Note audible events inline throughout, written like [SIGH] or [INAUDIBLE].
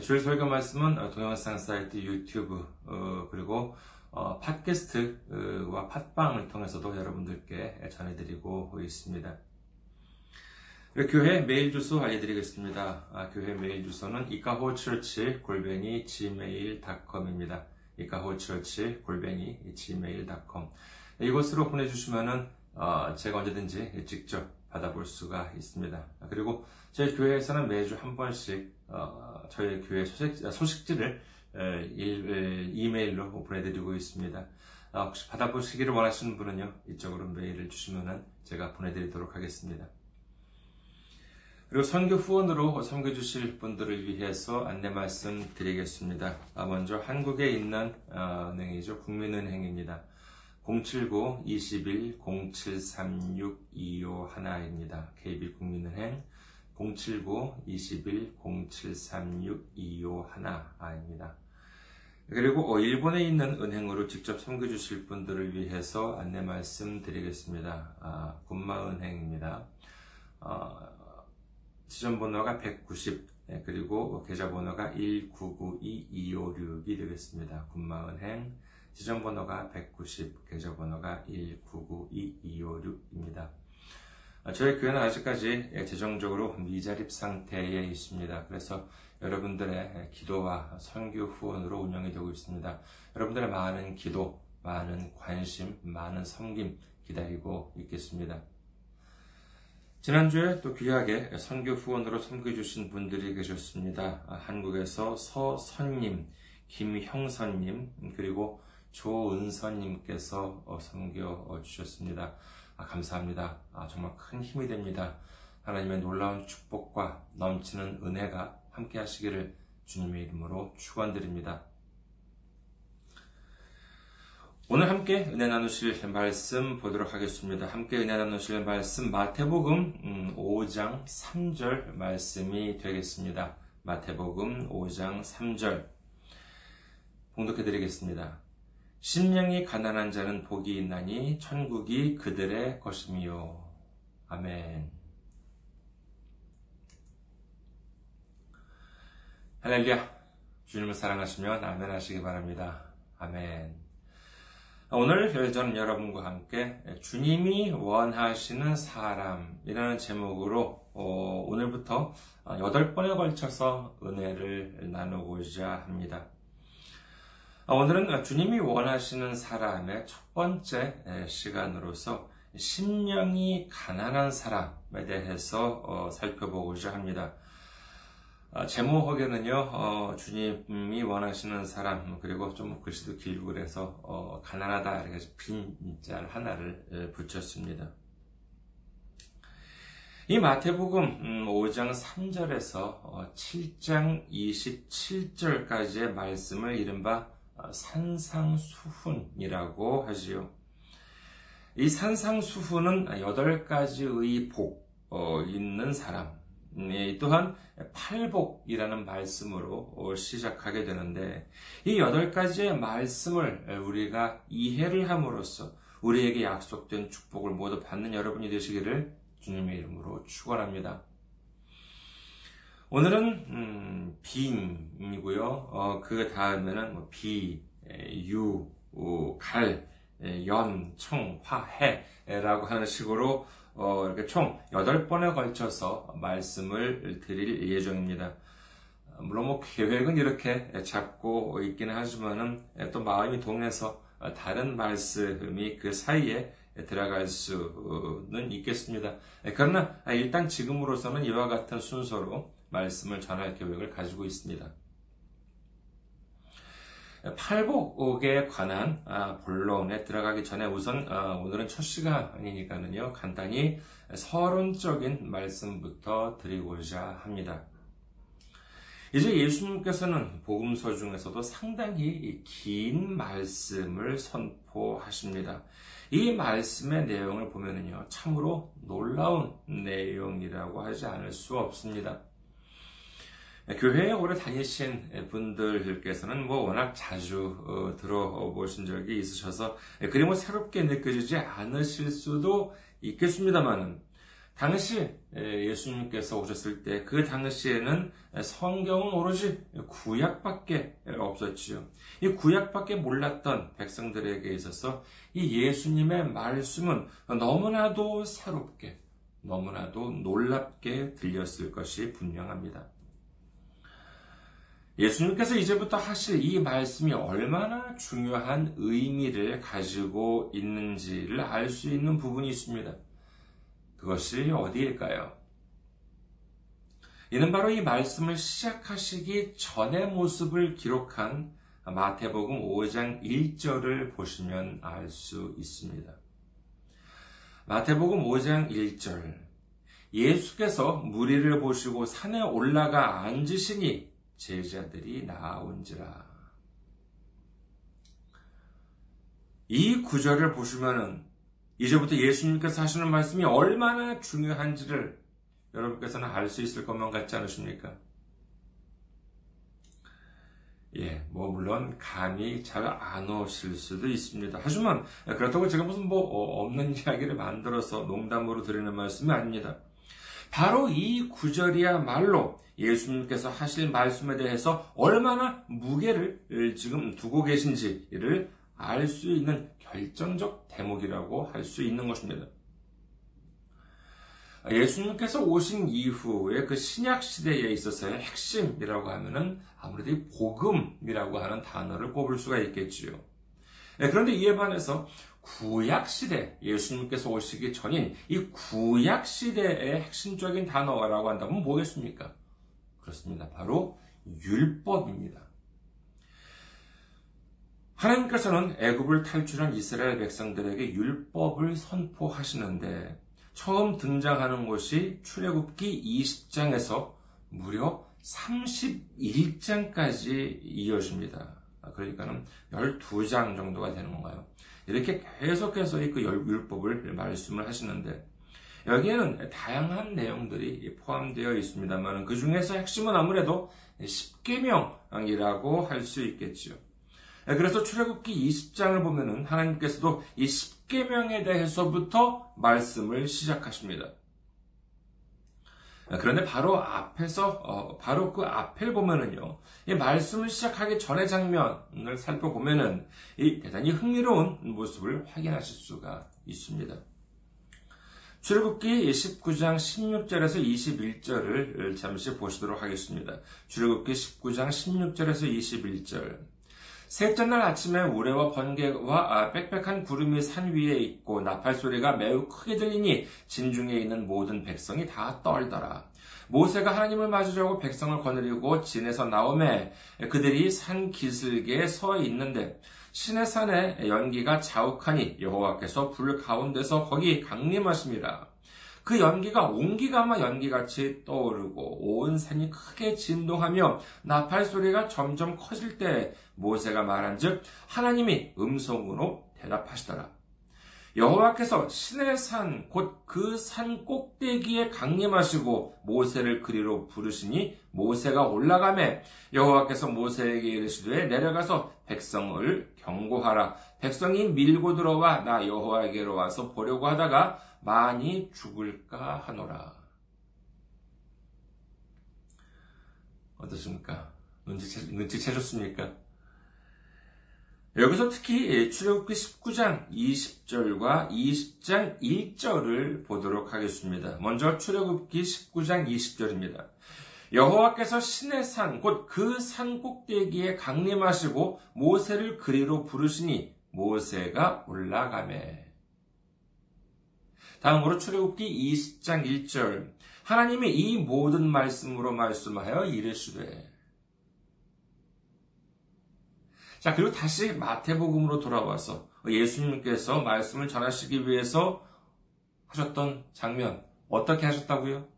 주일 설교 말씀은 동영상 사이트 유튜브 그리고 팟캐스트와 팟빵을 통해서도 여러분들께 전해드리고 있습니다. 교회 메일 주소 알려드리겠습니다. 아, 교회 메일 주소는 이카호처치 골뱅이 gmail.com입니다. 이카호처치 골뱅이 gmail.com 이곳으로 보내주시면은 어, 제가 언제든지 직접 받아볼 수가 있습니다. 그리고 저희 교회에서는 매주 한 번씩 어, 저희 교회 소식, 소식 지를 이메일로 보내드리고 있습니다. 아, 혹시 받아보시기를 원하시는 분은요, 이쪽으로 메일을 주시면 제가 보내드리도록 하겠습니다. 그리고 선교 후원으로 섬겨주실 분들을 위해서 안내 말씀 드리겠습니다. 아, 먼저 한국에 있는 어, 은행이죠. 국민은행입니다. 079-21-0736-251입니다. KB국민은행 079-21-0736-251입니다. 그리고 어, 일본에 있는 은행으로 직접 섬겨주실 분들을 위해서 안내 말씀 드리겠습니다. 아, 군마은행입니다. 어, 지점번호가 190, 네, 그리고 계좌번호가 1992256이 되겠습니다. 군마은행 지점번호가 190, 계좌번호가 1992256입니다. 아, 저희 교회는 아직까지 재정적으로 미자립 상태에 있습니다. 그래서 여러분들의 기도와 선교 후원으로 운영이 되고 있습니다. 여러분들의 많은 기도, 많은 관심, 많은 섬김 기다리고 있겠습니다. 지난주에 또 귀하게 선교 후원으로 섬겨주신 분들이 계셨습니다. 아, 한국에서 서선님, 김형선님, 그리고 조은선님께서 어, 섬겨주셨습니다. 아, 감사합니다. 아, 정말 큰 힘이 됩니다. 하나님의 놀라운 축복과 넘치는 은혜가 함께 하시기를 주님의 이름으로 축원드립니다. 오늘 함께 은혜 나누실 말씀 보도록 하겠습니다. 함께 은혜 나누실 말씀 마태복음 5장 음, 3절 말씀이 되겠습니다. 마태복음 5장 3절 봉독해 드리겠습니다. 심령이 가난한 자는 복이 있나니 천국이 그들의 것이미요. 아멘. 할렐루야. 주님을 사랑하시면 아멘 하시기 바랍니다. 아멘. 오늘 저는 여러분과 함께 주님이 원하시는 사람이라는 제목으로 어, 오늘부터 8번에 걸쳐서 은혜를 나누고자 합니다. 아, 오늘은 주님이 원하시는 사람의 첫 번째 시간으로서 심령이 가난한 사람에 대해서 어, 살펴보고자 합니다. 아, 제목에는요, 어, 주님이 원하시는 사람, 그리고 좀 글씨도 길고 그래서, 어, 가난하다, 이렇게 빈자를 하나를 붙였습니다. 이 마태복음 5장 음, 3절에서 7장 27절까지의 말씀을 이른바 어, 산상수훈이라고 하지요. 이 산상수훈은 여덟 가지의 복 어, 있는 사람, 또한 팔복이라는 말씀으로 어, 시작하게 되는데 이 여덟 가지의 말씀을 우리가 이해를 함으로써 우리에게 약속된 축복을 모두 받는 여러분이 되시기를 주님의 이름으로 축원합니다. 오늘은 음, 빈이고요. 어, 그 다음에는 뭐 비, 유, 우, 갈, 연, 청, 화, 해라고 하는 식으로 어, 이렇게 총 8번에 걸쳐서 말씀을 드릴 예정입니다. 물론 뭐 계획은 이렇게 잡고 있기는 하지만은 또 마음이 동해서 다른 말씀이 그 사이에 들어갈 수는 있겠습니다. 그러나 일단 지금으로서는 이와 같은 순서로 말씀을 전할 계획을 가지고 있습니다. 팔복에 관한 아, 본론에 들어가기 전에 우선 아, 오늘은 첫 시간이니까는요 간단히 서론적인 말씀부터 드리고자 합니다. 이제 예수님께서는 복음서 중에서도 상당히 긴 말씀을 선포하십니다. 이 말씀의 내용을 보면요. 참으로 놀라운 내용이라고 하지 않을 수 없습니다. 교회에 오래 다니신 분들께서는 뭐 워낙 자주 어, 들어보신 적이 있으셔서 그리 뭐 새롭게 느껴지지 않으실 수도 있겠습니다만은 당시 예수님께서 오셨을 때 그 당시에는 성경은 오로지 구약밖에 없었지요. 이 구약밖에 몰랐던 백성들에게 있어서 이 예수님의 말씀은 너무나도 새롭게, 너무나도 놀랍게 들렸을 것이 분명합니다. 예수님께서 이제부터 하실 이 말씀이 얼마나 중요한 의미를 가지고 있는지를 알 수 있는 부분이 있습니다. 그것이 어디일까요? 이는 바로 이 말씀을 시작하시기 전의 모습을 기록한 마태복음 5장 1절을 보시면 알 수 있습니다. 마태복음 5장 1절 예수께서 무리를 보시고 산에 올라가 앉으시니 제자들이 나온지라. 이 구절을 보시면은 이제부터 예수님께서 하시는 말씀이 얼마나 중요한지를 여러분께서는 알 수 있을 것만 같지 않으십니까? 예, 뭐, 물론, 감이 잘 안 오실 수도 있습니다. 하지만, 그렇다고 제가 무슨 뭐, 어, 없는 이야기를 만들어서 농담으로 드리는 말씀이 아닙니다. 바로 이 구절이야말로 예수님께서 하실 말씀에 대해서 얼마나 무게를 지금 두고 계신지를 알 수 있는 결정적 대목이라고 할 수 있는 것입니다. 예수님께서 오신 이후에 그 신약 시대에 있어서의 핵심이라고 하면은 아무래도 이 복음이라고 하는 단어를 꼽을 수가 있겠지요. 예, 그런데 이에 반해서 구약 시대 예수님께서 오시기 전인 이 구약 시대의 핵심적인 단어라고 한다면 뭐겠습니까? 그렇습니다. 바로 율법입니다. 하나님께서는 애굽을 탈출한 이스라엘 백성들에게 율법을 선포하시는데 처음 등장하는 것이 출애굽기 20장에서 무려 31장까지 이어집니다. 그러니까는 12장 정도가 되는 건가요? 이렇게 계속해서 그 율법을 말씀을 하시는데 여기에는 다양한 내용들이 포함되어 있습니다만 그 중에서 핵심은 아무래도 10계명이라고 할 수 있겠죠. 그래서 출애굽기 20장을 보면은 하나님께서도 이 10계명에 대해서부터 말씀을 시작하십니다. 그런데 바로 앞에서 어, 바로 그 앞을 보면은요, 이 말씀을 시작하기 전의 장면을 살펴보면은 이 대단히 흥미로운 모습을 확인하실 수가 있습니다. 출애굽기 19장 16절에서 21절을 잠시 보시도록 하겠습니다. 출애굽기 19장 16절에서 21절. 셋째 날 아침에 우레와 번개와 빽빽한 구름이 산 위에 있고 나팔 소리가 매우 크게 들리니 진중에 있는 모든 백성이 다 떨더라. 모세가 하나님을 맞으려고 백성을 거느리고 진에서 나오매 그들이 산 기슭에 서 있는데 신의 산에 연기가 자욱하니 여호와께서 불 가운데서 거기 강림하심이라. 그 연기가 온기가마 연기같이 떠오르고 온 산이 크게 진동하며 나팔 소리가 점점 커질 때 모세가 말한즉 하나님이 음성으로 대답하시더라. 여호와께서 신의 산 곧 그 산 꼭대기에 강림하시고 모세를 그리로 부르시니 모세가 올라가매 여호와께서 모세에게 이르시되 내려가서 백성을 경고하라 백성이 밀고 들어와 나 여호와에게로 와서 보려고 하다가 많이 죽을까 하노라 어떻습니까? 눈치채, 눈치채셨습니까? 여기서 특히 출애굽기 19장 20절과 20장 1절을 보도록 하겠습니다. 먼저 출애굽기 19장 20절입니다. 여호와께서 신의 산 곧 그 산 꼭대기에 강림하시고 모세를 그리로 부르시니 모세가 올라가매. 다음으로 출애굽기 20장 1절 하나님이 이 모든 말씀으로 말씀하여 이르시되 자, 그리고 다시 마태복음으로 돌아와서 예수님께서 말씀을 전하시기 위해서 하셨던 장면, 어떻게 하셨다고요?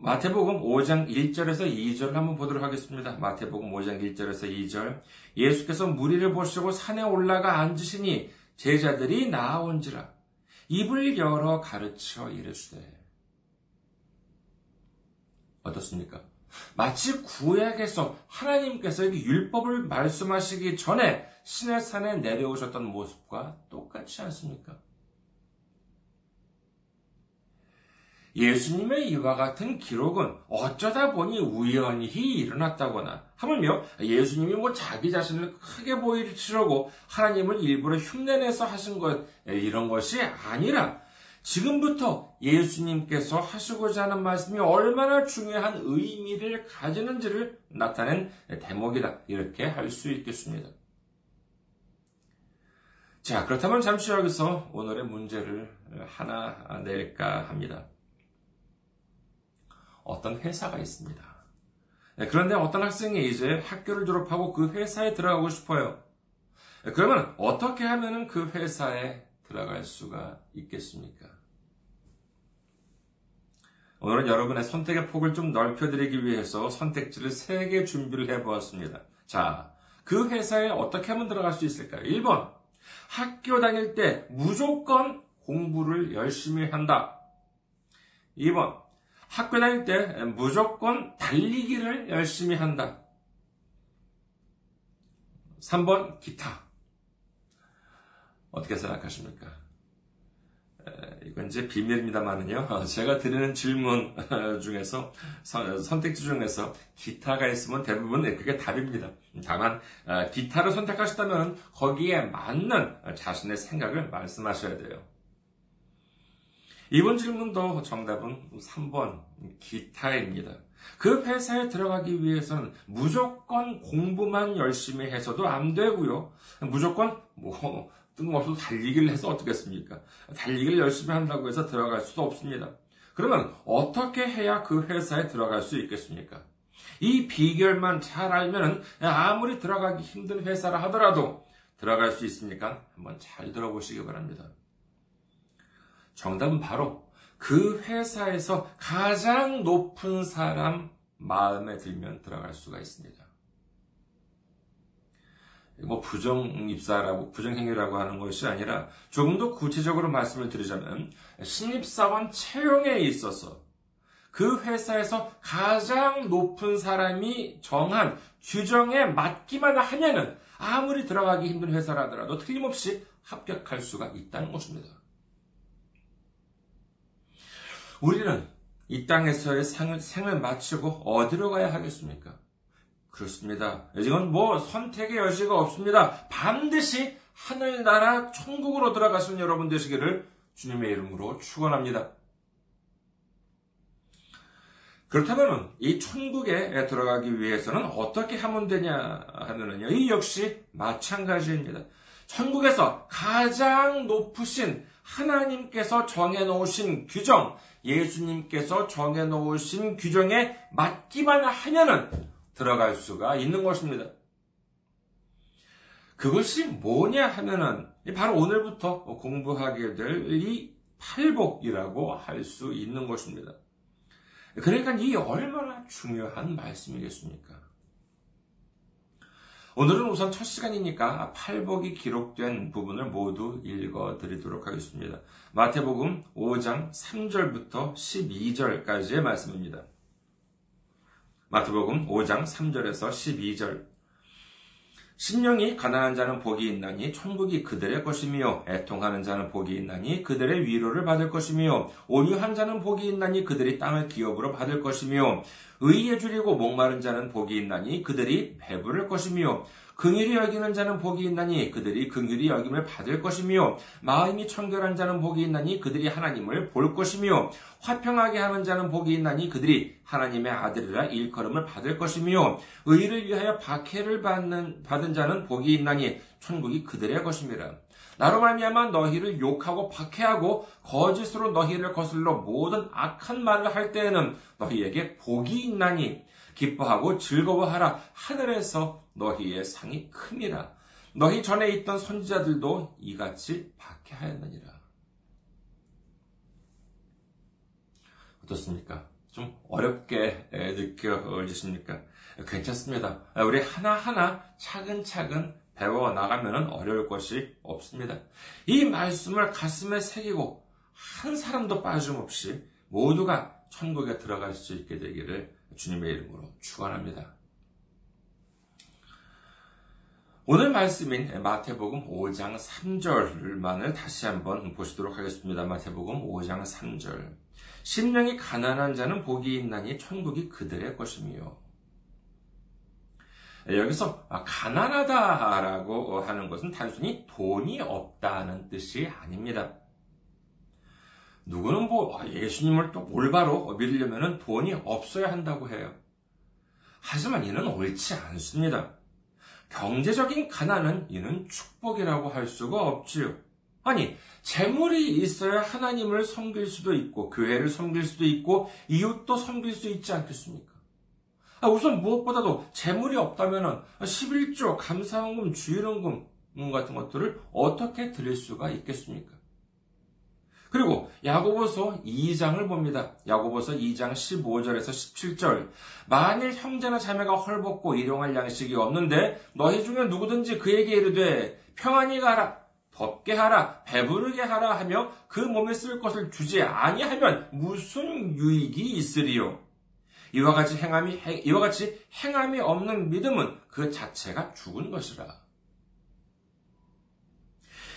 마태복음 5장 1절에서 2절을 한번 보도록 하겠습니다. 마태복음 5장 1절에서 2절. 예수께서 무리를 보시고 산에 올라가 앉으시니 제자들이 나온지라 입을 열어 가르쳐 이르시되 어떻습니까? 마치 구약에서 하나님께서 율법을 말씀하시기 전에 신의 산에 내려오셨던 모습과 똑같지 않습니까? 예수님의 이와 같은 기록은 어쩌다 보니 우연히 일어났다거나 하물며 예수님이 뭐 자기 자신을 크게 보이시려고 하나님을 일부러 흉내내서 하신 것 이런 것이 아니라 지금부터 예수님께서 하시고자 하는 말씀이 얼마나 중요한 의미를 가지는지를 나타낸 대목이다. 이렇게 할 수 있겠습니다. 자, 그렇다면 잠시 여기서 오늘의 문제를 하나 낼까 합니다. 어떤 회사가 있습니다. 그런데 어떤 학생이 이제 학교를 졸업하고 그 회사에 들어가고 싶어요. 그러면 어떻게 하면 그 회사에 들어갈 수가 있겠습니까? 오늘은 여러분의 선택의 폭을 좀 넓혀드리기 위해서 선택지를 3개 준비를 해보았습니다. 자, 그 회사에 어떻게 하면 들어갈 수 있을까요? 1번, 학교 다닐 때 무조건 공부를 열심히 한다. 2번, 학교 다닐 때 무조건 달리기를 열심히 한다. 3번, 기타. 어떻게 생각하십니까? 이건 이제 비밀입니다만은요. 어, 제가 드리는 질문 중에서 선택지 중에서 기타가 있으면 대부분 그게 답입니다. 다만 어, 기타를 선택하셨다면 거기에 맞는 자신의 생각을 말씀하셔야 돼요. 이번 질문도 정답은 3번 기타입니다. 그 회사에 들어가기 위해서는 무조건 공부만 열심히 해서도 안 되고요. 무조건 뭐 뜬금없이 달리기를 해서 어떻겠습니까? 달리기를 열심히 한다고 해서 들어갈 수도 없습니다. 그러면 어떻게 해야 그 회사에 들어갈 수 있겠습니까? 이 비결만 잘 알면 아무리 들어가기 힘든 회사라 하더라도 들어갈 수 있으니까 한번 잘 들어보시기 바랍니다. 정답은 바로 그 회사에서 가장 높은 사람 마음에 들면 들어갈 수가 있습니다. 뭐 부정 입사라고 부정 행위라고 하는 것이 아니라 조금 더 구체적으로 말씀을 드리자면 신입사원 채용에 있어서 그 회사에서 가장 높은 사람이 정한 규정에 맞기만 하면은 아무리 들어가기 힘든 회사라더라도 틀림없이 합격할 수가 있다는 것입니다. 우리는 이 땅에서의 생을 마치고 어디로 가야 하겠습니까? 그렇습니다. 이건 뭐 선택의 여지가 없습니다. 반드시 하늘나라 천국으로 들어가신 여러분 되시기를 주님의 이름으로 축원합니다. 그렇다면 이 천국에 들어가기 위해서는 어떻게 하면 되냐 하면은요. 이 역시 마찬가지입니다. 천국에서 가장 높으신 하나님께서 정해놓으신 규정, 예수님께서 정해놓으신 규정에 맞기만 하면은 들어갈 수가 있는 것입니다. 그것이 뭐냐 하면은 바로 오늘부터 공부하게 될 이 팔복이라고 할 수 있는 것입니다. 그러니까 이 얼마나 중요한 말씀이겠습니까? 오늘은 우선 첫 시간이니까 팔복이 기록된 부분을 모두 읽어 드리도록 하겠습니다. 마태복음 5장 3절부터 12절까지의 말씀입니다. 마태복음 5장 3절에서 12절. 신령이 가난한 자는 복이 있나니 천국이 그들의 것이며 애통하는 자는 복이 있나니 그들의 위로를 받을 것이며 온유한 자는 복이 있나니 그들이 땅을 기업으로 받을 것이며 의에 줄이고 목마른 자는 복이 있나니 그들이 배부를 것이며 긍휼히 여기는 자는 복이 있나니 그들이 긍휼히 여김을 받을 것이며 마음이 청결한 자는 복이 있나니 그들이 하나님을 볼 것이며 화평하게 하는 자는 복이 있나니 그들이 하나님의 아들이라 일컬음을 받을 것이며 의를 위하여 박해를 받는 받은 자는 복이 있나니 천국이 그들의 것임이라. 나로 말미암아 너희를 욕하고 박해하고 거짓으로 너희를 거슬러 모든 악한 말을 할 때에는 너희에게 복이 있나니 기뻐하고 즐거워하라 하늘에서 너희의 상이 큼이라 너희 전에 있던 선지자들도 이같이 박해하였느니라 어떻습니까? 좀 어렵게 느껴지십니까? 괜찮습니다. 우리 하나하나 차근차근 배워 나가면 어려울 것이 없습니다. 이 말씀을 가슴에 새기고 한 사람도 빠짐없이 모두가 천국에 들어갈 수 있게 되기를 주님의 이름으로 축원합니다. 오늘 말씀인 마태복음 5장 3절만을 다시 한번 보시도록 하겠습니다. 마태복음 5장 3절. 심령이 가난한 자는 복이 있나니 천국이 그들의 것이며. 여기서 가난하다라고 하는 것은 단순히 돈이 없다는 뜻이 아닙니다. 누구는 뭐 예수님을 또 올바로 믿으려면 돈이 없어야 한다고 해요. 하지만 이는 옳지 않습니다. 경제적인 가난은 이는 축복이라고 할 수가 없지요. 아니, 재물이 있어야 하나님을 섬길 수도 있고, 교회를 섬길 수도 있고, 이웃도 섬길 수 있지 않겠습니까? 아, 우선 무엇보다도 재물이 없다면 11조, 감사원금, 주일원금 같은 것들을 어떻게 드릴 수가 있겠습니까? 그리고 야고보서 2장을 봅니다. 야고보서 2장 15절에서 17절. 만일 형제나 자매가 헐벗고 일용할 양식이 없는데 너희 중에 누구든지 그에게 이르되 평안히 가라 덥게 하라 배부르게 하라 하며 그 몸에 쓸 것을 주지 아니하면 무슨 유익이 있으리요? 이와 같이 행함이 이와 같이 행함이 없는 믿음은 그 자체가 죽은 것이라.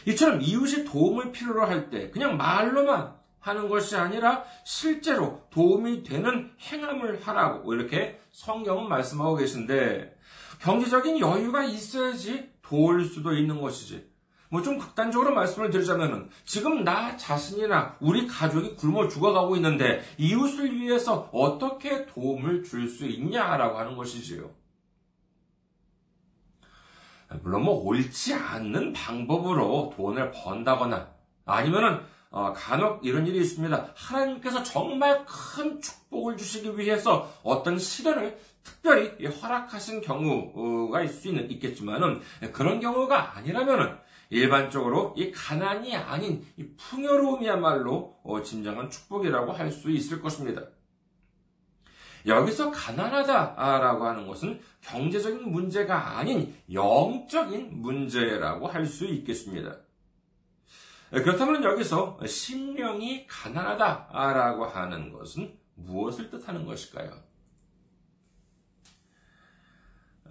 이처럼 이웃이 도움을 필요로 할 때 그냥 말로만 하는 것이 아니라 실제로 도움이 되는 행함을 하라고 이렇게 성경은 말씀하고 계신데 경제적인 여유가 있어야지 도울 수도 있는 것이지. 뭐 좀 극단적으로 말씀을 드리자면은 지금 나 자신이나 우리 가족이 굶어 죽어가고 있는데 이웃을 위해서 어떻게 도움을 줄 수 있냐라고 하는 것이지요. 물론 뭐 옳지 않는 방법으로 돈을 번다거나 아니면은 어, 간혹 이런 일이 있습니다. 하나님께서 정말 큰 축복을 주시기 위해서 어떤 시련을 특별히 허락하신 경우가 있을 수 있는, 있겠지만은 그런 경우가 아니라면은 일반적으로 이 가난이 아닌 이 풍요로움이야말로 어, 진정한 축복이라고 할 수 있을 것입니다. 여기서 가난하다라고 하는 것은 경제적인 문제가 아닌 영적인 문제라고 할 수 있겠습니다. 그렇다면 여기서 심령이 가난하다라고 하는 것은 무엇을 뜻하는 것일까요?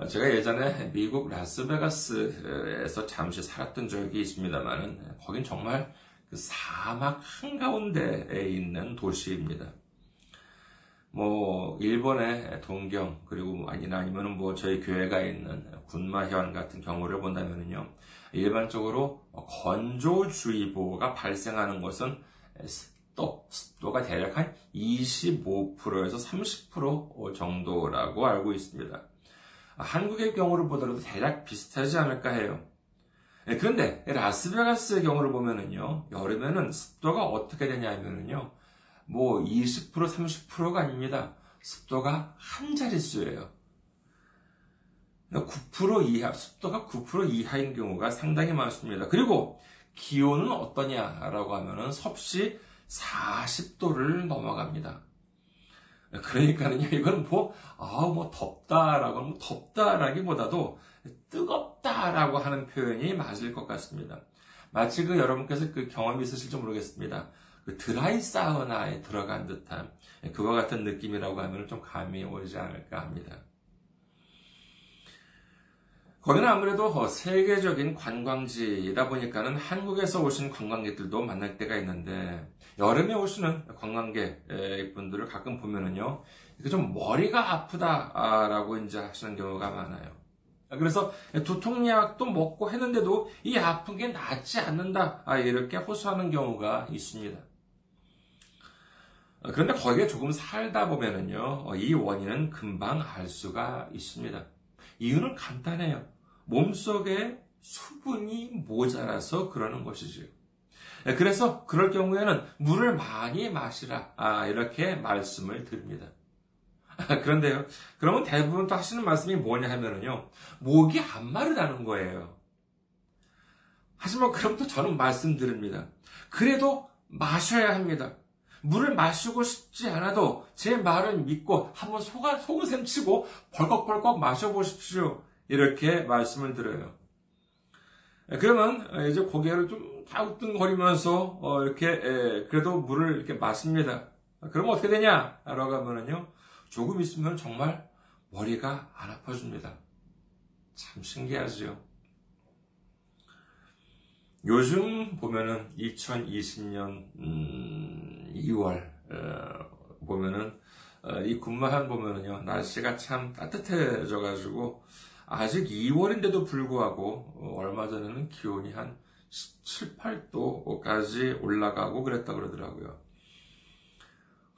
제가 예전에 미국 라스베가스에서 잠시 살았던 적이 있습니다만, 거긴 정말 그 사막 한가운데에 있는 도시입니다. 뭐 일본의 동경 그리고 뭐 아니나 아니면은 뭐 저희 교회가 있는 군마현 같은 경우를 본다면은요 일반적으로 건조주의보가 발생하는 것은 습도 습도가 대략 한 25%에서 30% 정도라고 알고 있습니다. 한국의 경우를 보더라도 대략 비슷하지 않을까 해요. 예, 그런데 라스베가스의 경우를 보면은요 여름에는 습도가 어떻게 되냐면은요 뭐 20%, 30%가 아닙니다. 습도가 한 자릿수예요. 9% 이하, 습도가 9% 이하인 경우가 상당히 많습니다. 그리고 기온은 어떠냐라고 하면은 섭씨 40도를 넘어갑니다. 그러니까는요, 이건 뭐, 아, 뭐, 덥다라고 하면 덥다라기보다도 뜨겁다라고 하는 표현이 맞을 것 같습니다. 마치 그 여러분께서 그 경험이 있으실지 모르겠습니다. 그 드라이 사우나에 들어간 듯한 그와 같은 느낌이라고 하면 좀 감이 오지 않을까 합니다. 거기는 아무래도 세계적인 관광지이다 보니까는 한국에서 오신 관광객들도 만날 때가 있는데 여름에 오시는 관광객 분들을 가끔 보면은요, 좀 머리가 아프다라고 이제 하시는 경우가 많아요. 그래서 두통약도 먹고 했는데도 이 아픈 게 낫지 않는다 이렇게 호소하는 경우가 있습니다. 그런데 거기에 조금 살다 보면은요, 어, 이 원인은 금방 알 수가 있습니다. 이유는 간단해요. 몸속에 수분이 모자라서 그러는 것이지요. 네, 그래서 그럴 경우에는 물을 많이 마시라. 아, 이렇게 말씀을 드립니다. 그런데요, 그러면 대부분 또 하시는 말씀이 뭐냐 하면은요, 목이 안 마르다는 거예요. 하지만 그럼 또 저는 말씀드립니다. 그래도 마셔야 합니다. 물을 마시고 싶지 않아도 제 말을 믿고 한번 속아, 속은셈 치고 벌컥벌컥 마셔보십시오. 이렇게 말씀을 드려요. 그러면 이제 고개를 좀 다우뚱거리면서 어, 이렇게 그래도 물을 이렇게 마십니다. 그러면 어떻게 되냐? 라고 하면은요, 조금 있으면 정말 머리가 안 아파집니다. 참 신기하지요. 요즘 보면은 2020년 2월 어, 보면은 어, 이 군마산 보면은요 날씨가 참 따뜻해져 가지고 아직 2월인데도 불구하고 어, 얼마 전에는 기온이 한 17, 8도까지 올라가고 그랬다 그러더라고요.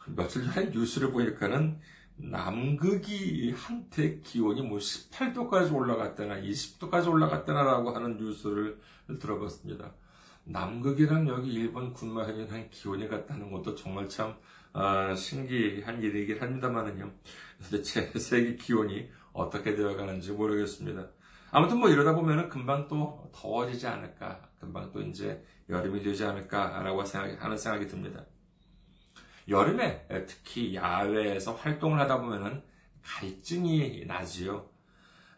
며칠 전에 뉴스를 보니까는 남극이 한때 기온이 뭐 18도까지 올라갔다나 20도까지 올라갔다나라고 하는 뉴스를 들어봤습니다. 남극이랑 여기 일본 군마현이랑 기온이 같다는 것도 정말 참 아, 신기한 일이긴 합니다만은요. 도대체 [LAUGHS] 세계 기온이 어떻게 되어가는지 모르겠습니다. 아무튼 뭐 이러다 보면은 금방 또 더워지지 않을까, 금방 또 이제 여름이 되지 않을까라고 생각이, 하는 생각이 듭니다. 여름에 특히 야외에서 활동을 하다 보면은 갈증이 나지요.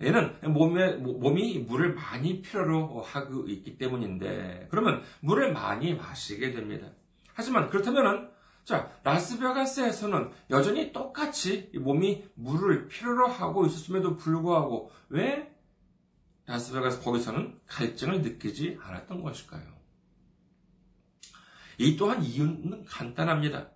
얘는 몸에, 몸이 물을 많이 필요로 하고 있기 때문인데, 그러면 물을 많이 마시게 됩니다. 하지만 그렇다면은, 자, 라스베가스에서는 여전히 똑같이 몸이 물을 필요로 하고 있었음에도 불구하고, 왜 라스베가스 거기서는 갈증을 느끼지 않았던 것일까요? 이 또한 이유는 간단합니다.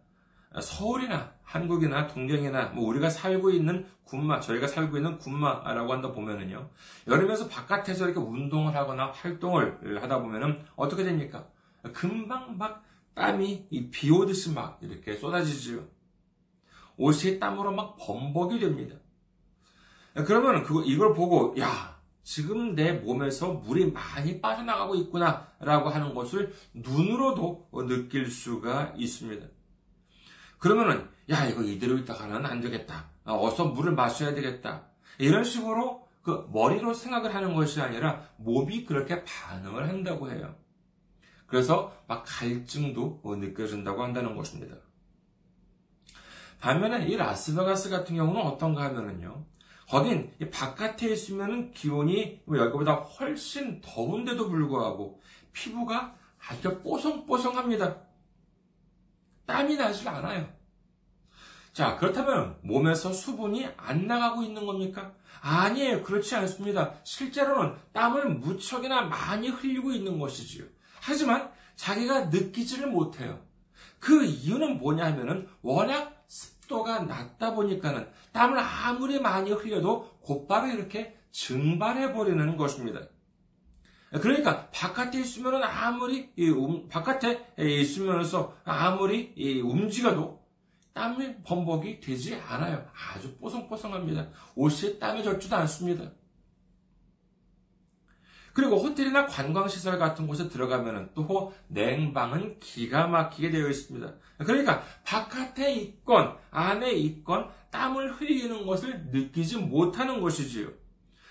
서울이나 한국이나 동경이나 뭐 우리가 살고 있는 군마, 저희가 살고 있는 군마라고 한다 보면은요. 여름에서 바깥에서 이렇게 운동을 하거나 활동을 하다 보면은 어떻게 됩니까? 금방 막 땀이 비 오듯이 막 이렇게 쏟아지지요. 옷이 땀으로 막 범벅이 됩니다. 그러면 그 이걸 보고 야 지금 내 몸에서 물이 많이 빠져나가고 있구나라고 하는 것을 눈으로도 느낄 수가 있습니다. 그러면은 야 이거 이대로 있다가는 안 되겠다. 아, 어서 물을 마셔야 되겠다. 이런 식으로 그 머리로 생각을 하는 것이 아니라 몸이 그렇게 반응을 한다고 해요. 그래서 막 갈증도 느껴진다고 한다는 것입니다. 반면에 이 라스베가스 같은 경우는 어떤가 하면은요. 거긴 바깥에 있으면은 기온이 여기보다 훨씬 더운데도 불구하고 피부가 아주 뽀송뽀송합니다. 땀이 나질 않아요. 자, 그렇다면 몸에서 수분이 안 나가고 있는 겁니까? 아니에요. 그렇지 않습니다. 실제로는 땀을 무척이나 많이 흘리고 있는 것이지요. 하지만 자기가 느끼지를 못해요. 그 이유는 뭐냐 하면은 워낙 습도가 낮다 보니까는 땀을 아무리 많이 흘려도 곧바로 이렇게 증발해 버리는 것입니다. 그러니까 바깥에 있으면 아무리 음, 바깥에 있으면서 아무리 움직여도 땀이 범벅이 되지 않아요. 아주 뽀송뽀송합니다. 옷이 땀이 젖지도 않습니다. 그리고 호텔이나 관광시설 같은 곳에 들어가면 또 냉방은 기가 막히게 되어 있습니다. 그러니까 바깥에 있건 안에 있건 땀을 흘리는 것을 느끼지 못하는 것이지요.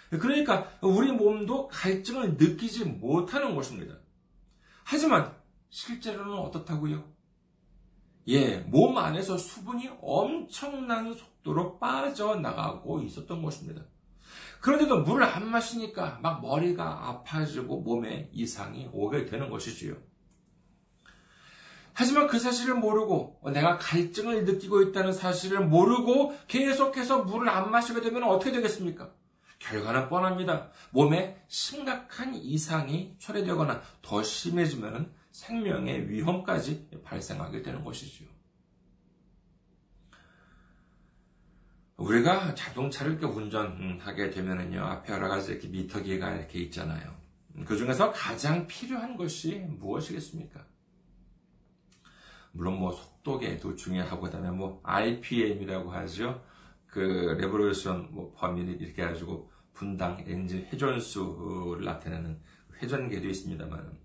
그러니까 우리 몸도 갈증을 느끼지 못하는 것입니다. 하지만 실제로는 어떻다고요? 예, 몸 안에서 수분이 엄청난 속도로 빠져나가고 있었던 것입니다. 그런데도 물을 안 마시니까 막 머리가 아파지고 몸에 이상이 오게 되는 것이지요. 하지만 그 사실을 모르고 내가 갈증을 느끼고 있다는 사실을 모르고 계속해서 물을 안 마시게 되면 어떻게 되겠습니까? 결과는 뻔합니다. 몸에 심각한 이상이 초래되거나 더 심해지면 생명의 위험까지 발생하게 되는 것이지요. 우리가 자동차를 이렇게 운전하게 되면은요, 앞에 여러 가지 이렇게 미터기가 이렇게 있잖아요. 그 중에서 가장 필요한 것이 무엇이겠습니까? 물론 뭐 속도계도 중요하고 그 다음에 뭐 RPM이라고 하죠. 그 revolution 뭐 per minute를 이렇게 가지고 분당 엔진 회전수를 나타내는 회전계도 있습니다만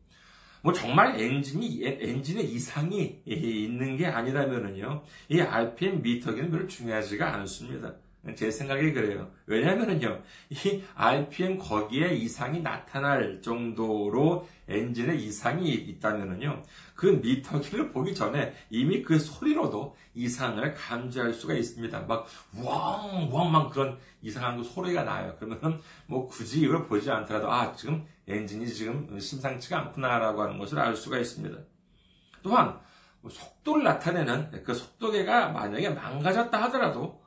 뭐 정말 엔진이 엔진에 이상이 있는 게 아니라면은요 이 RPM 미터기는 별로 중요하지가 않습니다. 제 생각이 그래요. 왜냐면은요, 이 RPM 거기에 이상이 나타날 정도로 엔진에 이상이 있다면은요, 그 미터기를 보기 전에 이미 그 소리로도 이상을 감지할 수가 있습니다. 막, 우왕, 우왕, 막 그런 이상한 그 소리가 나요. 그러면은 뭐 굳이 이걸 보지 않더라도, 아, 지금 엔진이 지금 심상치가 않구나라고 하는 것을 알 수가 있습니다. 또한, 뭐 속도를 나타내는 그 속도계가 만약에 망가졌다 하더라도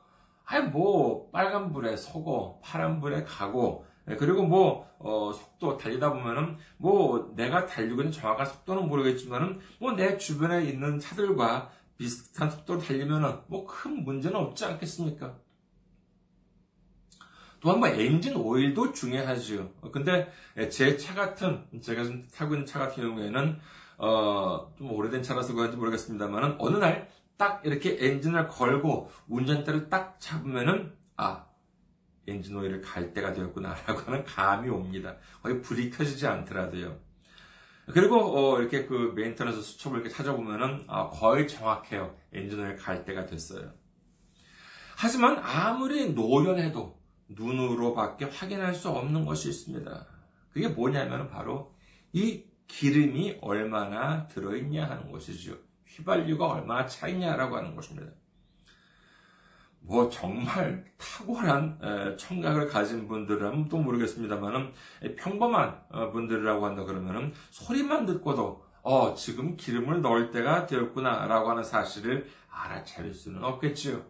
아니 뭐 빨간불에 서고 파란불에 가고 예, 그리고 뭐 어, 속도 달리다 보면은 뭐 내가 달리고 있는 정확한 속도는 모르겠지만은 뭐 내 주변에 있는 차들과 비슷한 속도로 달리면은 뭐 큰 문제는 없지 않겠습니까? 또한 뭐 엔진 오일도 중요하죠. 근데 제 차 같은 제가 지금 타고 있는 차 같은 경우에는 어, 좀 오래된 차라서 그런지 모르겠습니다만은 어느 날 딱 이렇게 엔진을 걸고 운전대를 딱 잡으면은 아 엔진 오일을 갈 때가 되었구나라고 [LAUGHS] 하는 감이 옵니다. 거의 불이 켜지지 않더라도요. 그리고 어, 이렇게 그 maintenance 수첩을 이렇게 찾아보면은 아, 거의 정확해요. 엔진 오일 갈 때가 됐어요. 하지만 아무리 노련해도 눈으로밖에 확인할 수 없는 것이 있습니다. 그게 뭐냐면 바로 이 기름이 얼마나 들어있냐 하는 것이죠. 휘발유가 얼마나 차있냐라고 하는 것입니다. 뭐 정말 탁월한 청각을 가진 분들은 또 모르겠습니다만은 평범한 어, 분들이라고 한다 그러면은 소리만 듣고도 어 지금 기름을 넣을 때가 되었구나라고 하는 사실을 알아차릴 수는 없겠지요.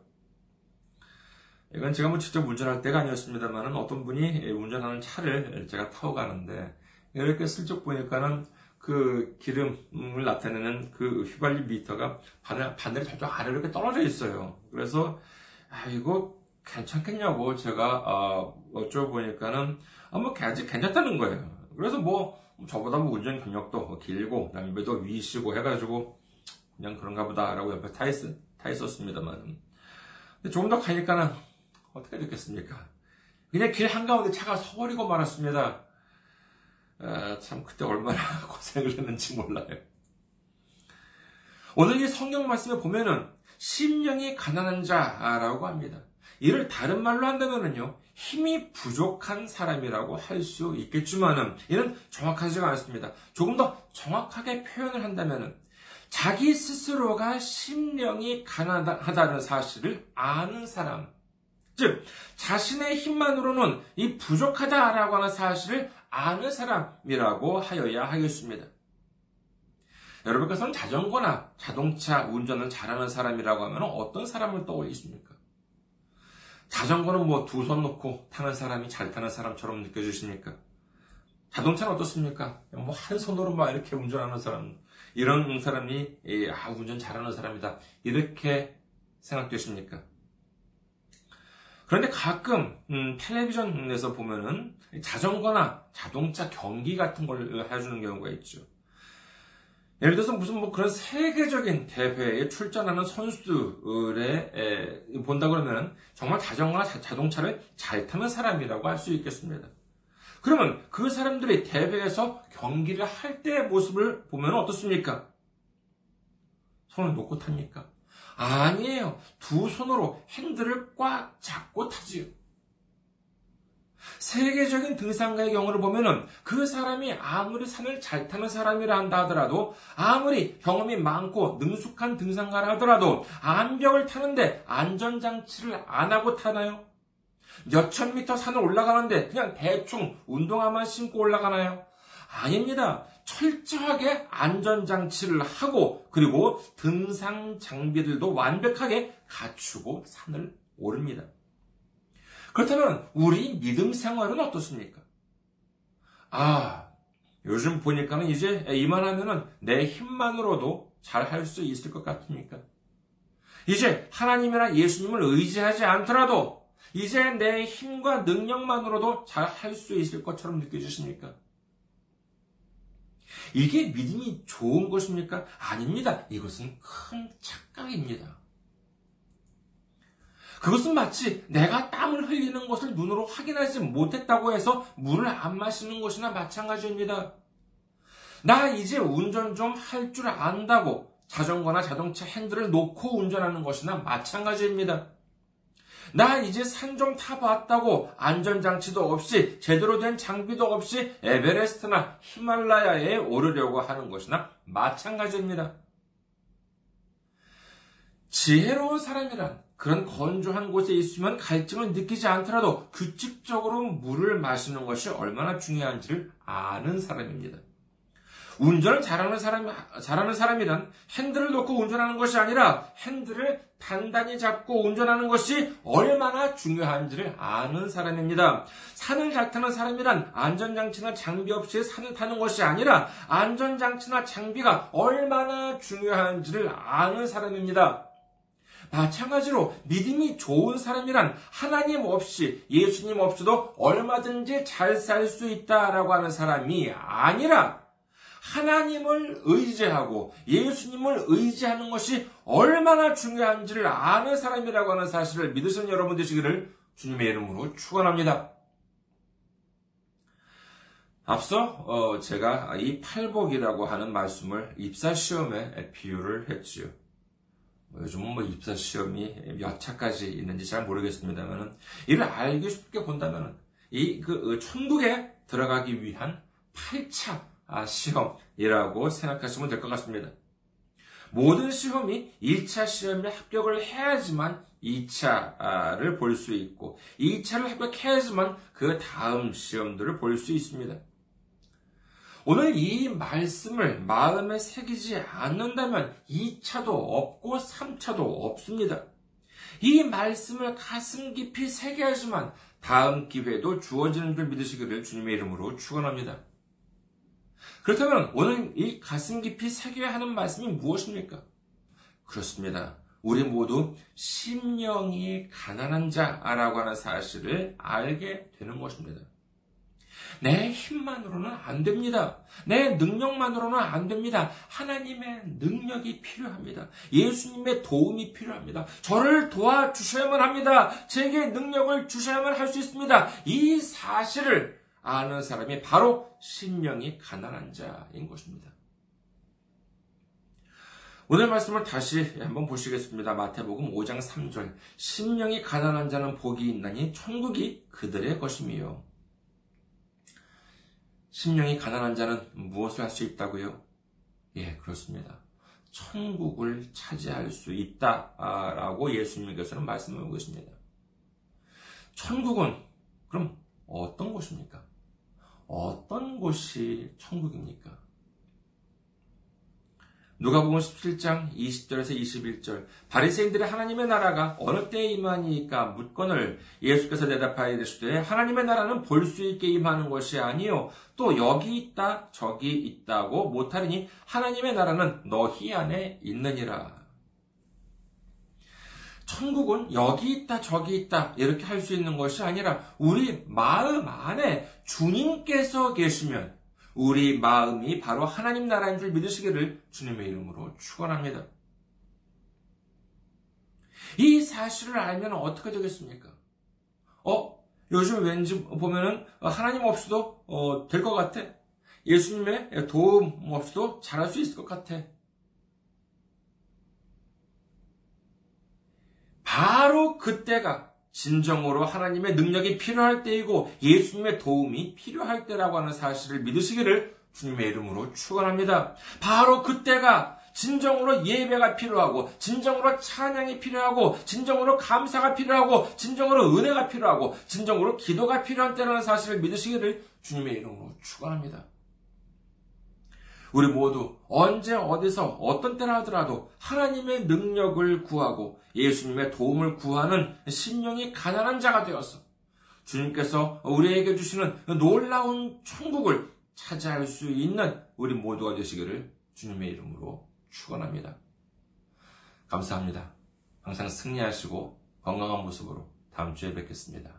이건 제가 뭐 직접 운전할 때가 아니었습니다만은 어떤 분이 운전하는 차를 제가 타고 가는데 이렇게 슬쩍 보니까는 그 기름을 나타내는 그 휘발유 미터가 바늘, 바늘이 저쪽 아래로 이렇게 떨어져 있어요. 그래서, 아, 이거 괜찮겠냐고 제가, 어, 어쩌보니까는, 아, 뭐, 아직 괜찮다는 거예요. 그래서 뭐, 저보다 뭐 운전 경력도 길고, 남배도 위시고 해가지고, 그냥 그런가 보다라고 옆에 타, 있, 타 있었습니다만. 근데 조금 더 가니까는, 어떻게 됐겠습니까? 그냥 길 한가운데 차가 서버리고 말았습니다. 아, 참 그때 얼마나 [LAUGHS] 고생을 했는지 몰라요. 오늘 이 성경 말씀에 보면은 심령이 가난한 자라고 합니다. 이를 다른 말로 한다면요 힘이 부족한 사람이라고 할 수 있겠지만은 이는 정확하지가 않습니다. 조금 더 정확하게 표현을 한다면은 자기 스스로가 심령이 가난하다는 사실을 아는 사람, 즉 자신의 힘만으로는 이 부족하다라고 하는 사실을 아는 사람이라고 하여야 하겠습니다. 여러분께서는 자전거나 자동차 운전을 잘하는 사람이라고 하면 어떤 사람을 떠올리십니까? 자전거는 뭐 두 손 놓고 타는 사람이 잘 타는 사람처럼 느껴지십니까? 자동차는 어떻습니까? 뭐 한 손으로 막 이렇게 운전하는 사람, 이런 사람이 아 운전 잘하는 사람이다 이렇게 생각되십니까? 그런데 가끔 음, 텔레비전에서 보면은 자전거나 자동차 경기 같은 걸 해주는 경우가 있죠. 예를 들어서 무슨 뭐 그런 세계적인 대회에 출전하는 선수들의 에, 본다 그러면 정말 자전거나 자, 동차를잘 타는 사람이라고 할 수 있겠습니다. 그러면 그 사람들이 대회에서 경기를 할 때의 모습을 보면 어떻습니까? 손을 놓고 탑니까? 아니에요. 두 손으로 핸들을 꽉 잡고 타지요. 세계적인 등산가의 경우를 보면은 그 사람이 아무리 산을 잘 타는 사람이라 한다 하더라도 아무리 경험이 많고 능숙한 등산가라 하더라도 암벽을 타는데 안전장치를 안 하고 타나요? 몇천 미터 산을 올라가는데 그냥 대충 운동화만 신고 올라가나요? 아닙니다. 철저하게 안전장치를 하고 그리고 등산 장비들도 완벽하게 갖추고 산을 오릅니다. 그렇다면 우리 믿음 생활은 어떻습니까? 아, 요즘 보니까는 이제 이만하면은 내 힘만으로도 잘 할 수 있을 것 같습니까? 이제 하나님이나 예수님을 의지하지 않더라도 이제 내 힘과 능력만으로도 잘 할 수 있을 것처럼 느껴지십니까? 이게 믿음이 좋은 것입니까? 아닙니다. 이것은 큰 착각입니다. 그것은 마치 내가 땀을 흘리는 것을 눈으로 확인하지 못했다고 해서 물을 안 마시는 것이나 마찬가지입니다. 나 이제 운전 좀 할 줄 안다고 자전거나 자동차 핸들을 놓고 운전하는 것이나 마찬가지입니다. 나 이제 산 좀 타봤다고 안전장치도 없이 제대로 된 장비도 없이 에베레스트나 히말라야에 오르려고 하는 것이나 마찬가지입니다. 지혜로운 사람이란 그런 건조한 곳에 있으면 갈증을 느끼지 않더라도 규칙적으로 물을 마시는 것이 얼마나 중요한지를 아는 사람입니다. 운전을 잘하는 사람, 잘하는 사람이란 핸들을 놓고 운전하는 것이 아니라 핸들을 단단히 잡고 운전하는 것이 얼마나 중요한지를 아는 사람입니다. 산을 잘 타는 사람이란 안전장치나 장비 없이 산을 타는 것이 아니라 안전장치나 장비가 얼마나 중요한지를 아는 사람입니다. 마찬가지로 믿음이 좋은 사람이란 하나님 없이 예수님 없이도 얼마든지 잘 살 수 있다라고 하는 사람이 아니라 하나님을 의지하고 예수님을 의지하는 것이 얼마나 중요한지를 아는 사람이라고 하는 사실을 믿으시는 여러분 되시기를 주님의 이름으로 축원합니다. 앞서 어, 제가 이 팔복이라고 하는 말씀을 입사 시험에 비유를 했지요. 뭐 요즘은 뭐 입사 시험이 몇 차까지 있는지 잘 모르겠습니다만은 이를 알기 쉽게 본다면은 이그 어, 천국에 들어가기 위한 8차 아, 시험이라고 생각하시면 될 것 같습니다. 모든 시험이 1차 시험에 합격을 해야지만 2차를 볼 수 있고 2차를 합격해야지만 그 다음 시험들을 볼 수 있습니다. 오늘 이 말씀을 마음에 새기지 않는다면 2차도 없고 3차도 없습니다. 이 말씀을 가슴 깊이 새겨야지만 다음 기회도 주어지는 줄 믿으시기를 주님의 이름으로 축원합니다. 그렇다면 오늘 이 가슴 깊이 새겨야 하는 말씀이 무엇입니까? 그렇습니다. 우리 모두 심령이 가난한 자라고 하는 사실을 알게 되는 것입니다. 내 힘만으로는 안 됩니다. 내 능력만으로는 안 됩니다. 하나님의 능력이 필요합니다. 예수님의 도움이 필요합니다. 저를 도와주셔야만 합니다. 제게 능력을 주셔야만 할 수 있습니다. 이 사실을 아는 사람이 바로 심령이 가난한 자인 것입니다. 오늘 말씀을 다시 한번 보시겠습니다. 마태복음 5장 3절. 심령이 가난한 자는 복이 있나니 천국이 그들의 것임이요. 심령이 가난한 자는 무엇을 할 수 있다고요? 예, 그렇습니다. 천국을 차지할 수 있다라고 예수님께서는 말씀하고 계십니다. 천국은 그럼 어떤 곳입니까? 어떤 곳이 천국입니까? 누가복음 17장 20절에서 21절 바리새인들의 하나님의 나라가 어느 때에 임하니까 묻건을 예수께서 대답하여 이르시되 하나님의 나라는 볼 수 있게 임하는 것이 아니요 또 여기 있다 저기 있다고 못하리니 하나님의 나라는 너희 안에 있느니라. 천국은 여기 있다 저기 있다 이렇게 할 수 있는 것이 아니라 우리 마음 안에 주님께서 계시면 우리 마음이 바로 하나님 나라인 줄 믿으시기를 주님의 이름으로 축원합니다. 이 사실을 알면 어떻게 되겠습니까? 어, 요즘 왠지 보면은 하나님 없이도 어, 될 것 같아. 예수님의 도움 없이도 잘할 수 있을 것 같아. 바로 그때가 진정으로 하나님의 능력이 필요할 때이고 예수님의 도움이 필요할 때라고 하는 사실을 믿으시기를 주님의 이름으로 축원합니다. 바로 그때가 진정으로 예배가 필요하고 진정으로 찬양이 필요하고 진정으로 감사가 필요하고 진정으로 은혜가 필요하고 진정으로 기도가 필요한 때라는 사실을 믿으시기를 주님의 이름으로 축원합니다. 우리 모두 언제 어디서 어떤 때나 하더라도 하나님의 능력을 구하고 예수님의 도움을 구하는 심령이 가난한 자가 되어서 주님께서 우리에게 주시는 놀라운 천국을 차지할 수 있는 우리 모두가 되시기를 주님의 이름으로 축원합니다. 감사합니다. 항상 승리하시고 건강한 모습으로 다음 주에 뵙겠습니다.